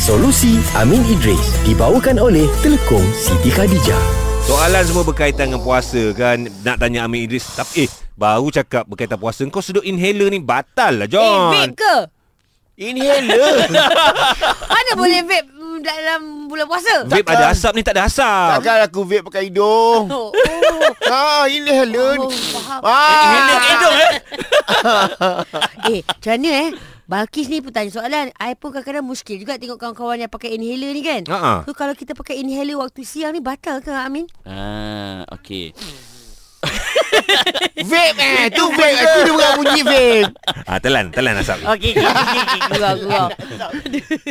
Solusi Amin Idris dibawakan oleh Telekom Siti Khadijah. Soalan semua berkaitan dengan puasa kan Nak tanya Amin Idris Tapi eh Baru cakap berkaitan puasa Kau sedut inhaler ni Batal lah Eh, John vape ke? Inhaler Mana boleh vape dalam bulan puasa? Vape ada asap ni tak ada asap Takkan aku vape pakai hidung. Oh, oh, Ha, ini hello. oh, faham. Ah, Inhaler hidung eh Eh, macam mana eh? Balkis ni pun tanya soalan. I pun kadang-kadang muskil juga tengok kawan-kawan yang pakai inhaler ni kan. Ha-ha. So, kalau kita pakai inhaler waktu siang ni batal ke Amin? Ah, okey. vape eh. Tu vape. Aku dengar bunyi vape. ah, Telan Telan asap Okey, okey, okey, okey. Gurau, gurau.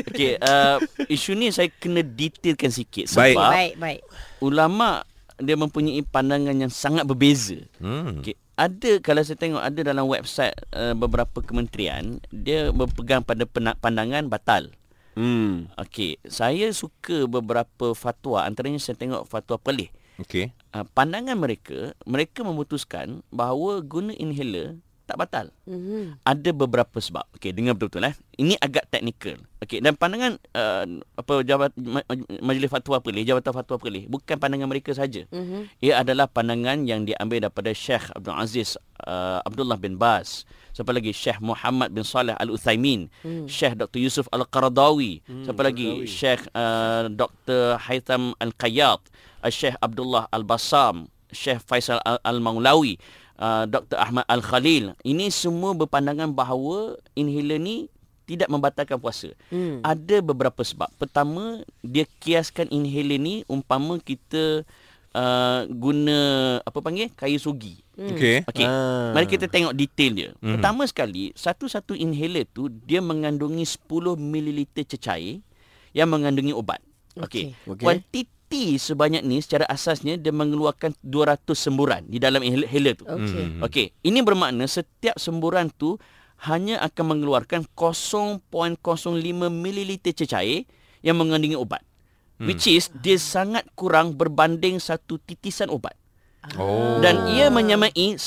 Okey, uh, isu ni saya kena detailkan sikit Baik. sebab Baik, baik. ulama dia mempunyai pandangan yang sangat berbeza. hmm. Okey, ada kalau saya tengok ada dalam website uh, beberapa kementerian dia berpegang pada pandangan batal. Hmm. Okey, saya suka beberapa fatwa antaranya saya tengok fatwa Perlis. Okay Uh, pandangan mereka, mereka memutuskan bahawa guna inhaler tak batal. Mm-hmm. Ada beberapa sebab. Okey, dengar betul-betul eh. Ini agak teknikal. Okey, dan pandangan uh, apa jabat ma- ma- majlis fatwa Perlis, jabatan fatwa Perlis, bukan pandangan mereka saja. Mm-hmm. Ia adalah pandangan yang diambil daripada Syekh Abdul Aziz uh, Abdullah bin Baz. Siapa lagi? Syekh Muhammad bin Saleh Al-Uthaymin. Hmm. Syekh Dr. Yusuf Al-Qaradawi. Hmm, Siapa lagi? Syekh uh, Dr. Haitham Al-Qayyad. Uh, Syekh Abdullah Al-Bassam. Syekh Faisal Al- Al-Maulawi. Uh, Dr. Ahmad Al-Khalil. Ini semua berpandangan bahawa inhaler ni tidak membatalkan puasa. Hmm. Ada beberapa sebab. Pertama, dia kiaskan inhaler ni umpama kita uh, guna apa panggil kayu sugi. Okay Okey. Ah. Mari kita tengok detail dia. Mhm. Pertama sekali, satu-satu inhaler tu dia mengandungi 10 ml cecair yang mengandungi ubat. Okey. Okey. Okey. Kuantiti sebanyak ni secara asasnya dia mengeluarkan 200 semburan di dalam inhaler tu. Okey. Hmm. Okey, ini bermakna setiap semburan tu hanya akan mengeluarkan 0.05 ml cecair yang mengandungi ubat. Hmm. Which is dia sangat kurang berbanding satu titisan ubat. Oh Dan ia menyamai 1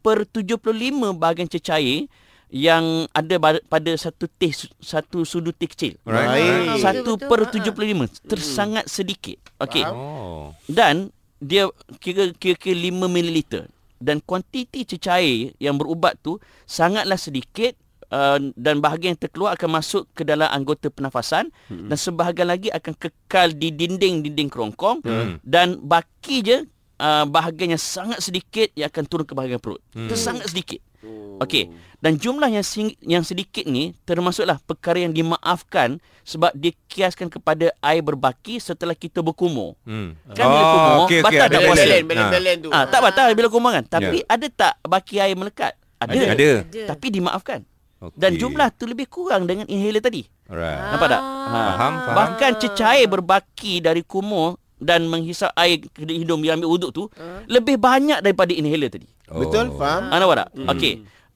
per 75 bahagian cecair yang ada pada satu teh satu sudut teh kecil. Alright. Satu Betul-betul, per ha. 75 tersangat sedikit. Okey. Oh Dan dia kira kira 5 ml dan kuantiti cecair yang berubat tu sangatlah sedikit uh, dan bahagian yang terkeluar akan masuk ke dalam anggota pernafasan hmm. dan sebahagian lagi akan kekal di dinding-dinding kerongkong Hmm. dan baki je uh, bahagian yang sangat sedikit yang akan turun ke bahagian perut. Hmm. Itu sangat sedikit. Okey. Dan jumlah yang sing, yang sedikit ni termasuklah perkara yang dimaafkan sebab dia kiaskan kepada air berbaki setelah kita berkumur. Hmm. Kan bila kumur, okey, okey, batal ada tak puasa? belen. Belen, belen, Ah. tu. Ah, tak batal bila kumur kan. Tapi ada tak baki air melekat? Ada. Ada. Ada. Tapi dimaafkan. Okey. Dan jumlah tu lebih kurang dengan inhaler tadi. Alright Nampak tak? Ah. Faham, faham. Bahkan cecair berbaki dari kumur dan menghisap air ke hidung bila ambil uduk tu lebih banyak daripada inhaler tadi. Betul, faham? Ah, nampak tak? Okey.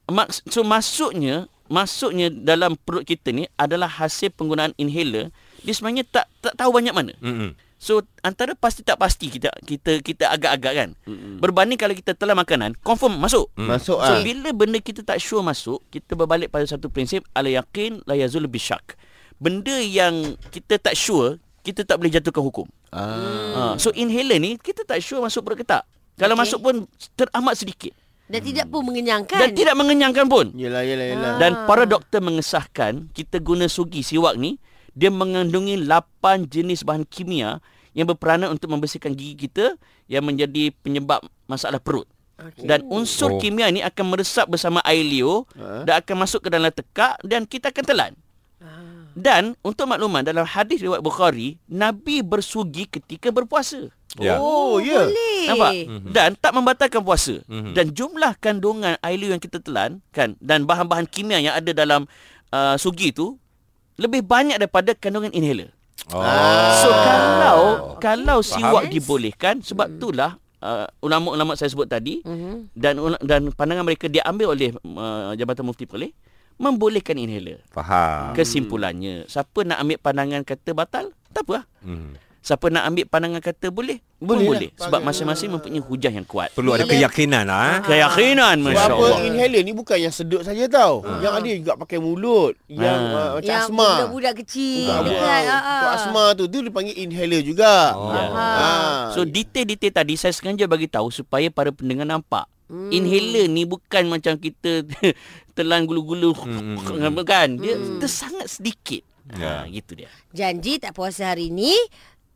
Mak, so maksudnya maksudnya dalam perut kita ni adalah hasil penggunaan inhaler dia sebenarnya tak tak tahu banyak mana. Mm-mm. So antara pasti tak pasti kita kita kita agak-agak kan. Berbanding kalau kita telan makanan confirm masuk. Masuk So ah. bila benda kita tak sure masuk, kita berbalik pada satu prinsip al yaqin la yazul bisyak. Benda yang kita tak sure, kita tak boleh jatuhkan hukum. Ah. Ha, so inhaler ni kita tak sure masuk perut ke tak. Kalau Okey. masuk pun teramat sedikit Dan tidak pun mengenyangkan. dan tidak mengenyangkan pun. Yelah, yelah, yelah. Ah. Dan para doktor mengesahkan kita guna sugi siwak ni dia mengandungi 8 jenis bahan kimia yang berperanan untuk membersihkan gigi kita yang menjadi penyebab masalah perut. Okey. Dan unsur Oh. kimia ni akan meresap bersama air liur Ha? dan akan masuk ke dalam tekak dan kita akan telan. Ah. Dan untuk makluman dalam hadis riwayat Bukhari, Nabi bersugi ketika berpuasa. Ya. Oh, ya. Boleh. Nampak? Dan tak membatalkan puasa. Mhm. Dan jumlah kandungan air liur yang kita telan kan dan bahan-bahan kimia yang ada dalam uh, sugi tu lebih banyak daripada kandungan inhaler. Oh. So kalau kalau siwak Yes. dibolehkan sebab itulah uh, ulama-ulama saya sebut tadi Mhm. dan dan pandangan mereka diambil oleh uh, Jabatan Mufti Perlis membolehkan inhaler. Faham. Kesimpulannya, siapa nak ambil pandangan kata batal, tak apa lah. Hmm. Siapa nak ambil pandangan kata boleh? Boleh lah. boleh. Sebab masing-masing mempunyai hujah yang kuat. Perlu ada keyakinan lah. eh. Keyakinan Sebab Masya Allah. inhaler ni bukan yang sedut saja tau. Yang ada juga pakai mulut. Yang Ah. uh, macam Yang asma. budak-budak kecil kan. Ah, untuk ah. asma tu tu dipanggil inhaler juga. Oh. Ya. Ah. So detail-detail tadi saya sengaja bagi tahu supaya para pendengar nampak. Hmm. Inhaler ni bukan macam kita telan gulu-gulu Hmm, kan. Dia hmm. sangat sedikit. Ya. Ha, gitu dia. Janji tak puasa hari ni,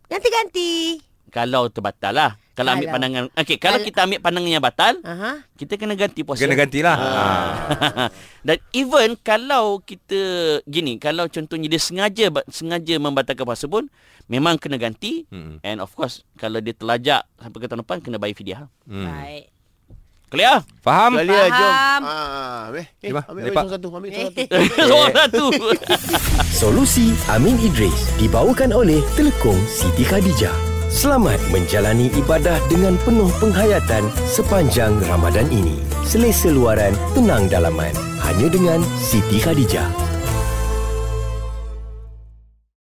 ganti-ganti. Kalau terbatal lah. Kalau ambil Kalau- pandangan Okey, kalau Kal- kita ambil pandangan yang batal, Aha. kita kena ganti puasa. Kena gantilah. Ah. Ha. Dan even kalau kita gini, kalau contohnya dia sengaja sengaja membatalkan puasa pun memang kena ganti. Hmm. And of course kalau dia terlajak sampai ke tahun depan kena bayar fidyah. Hmm. Baik. Clear? Faham? Sekali lah, jom. Faham. Ah, eh, eh, Cuba, ambil, ambil lepak. satu, ambil satu. Soalan satu. Solusi Amin Idris dibawakan oleh Telekom Siti Khadijah. Selamat menjalani ibadah dengan penuh penghayatan sepanjang Ramadan ini. Selesa luaran, tenang dalaman. Hanya dengan Siti Khadijah.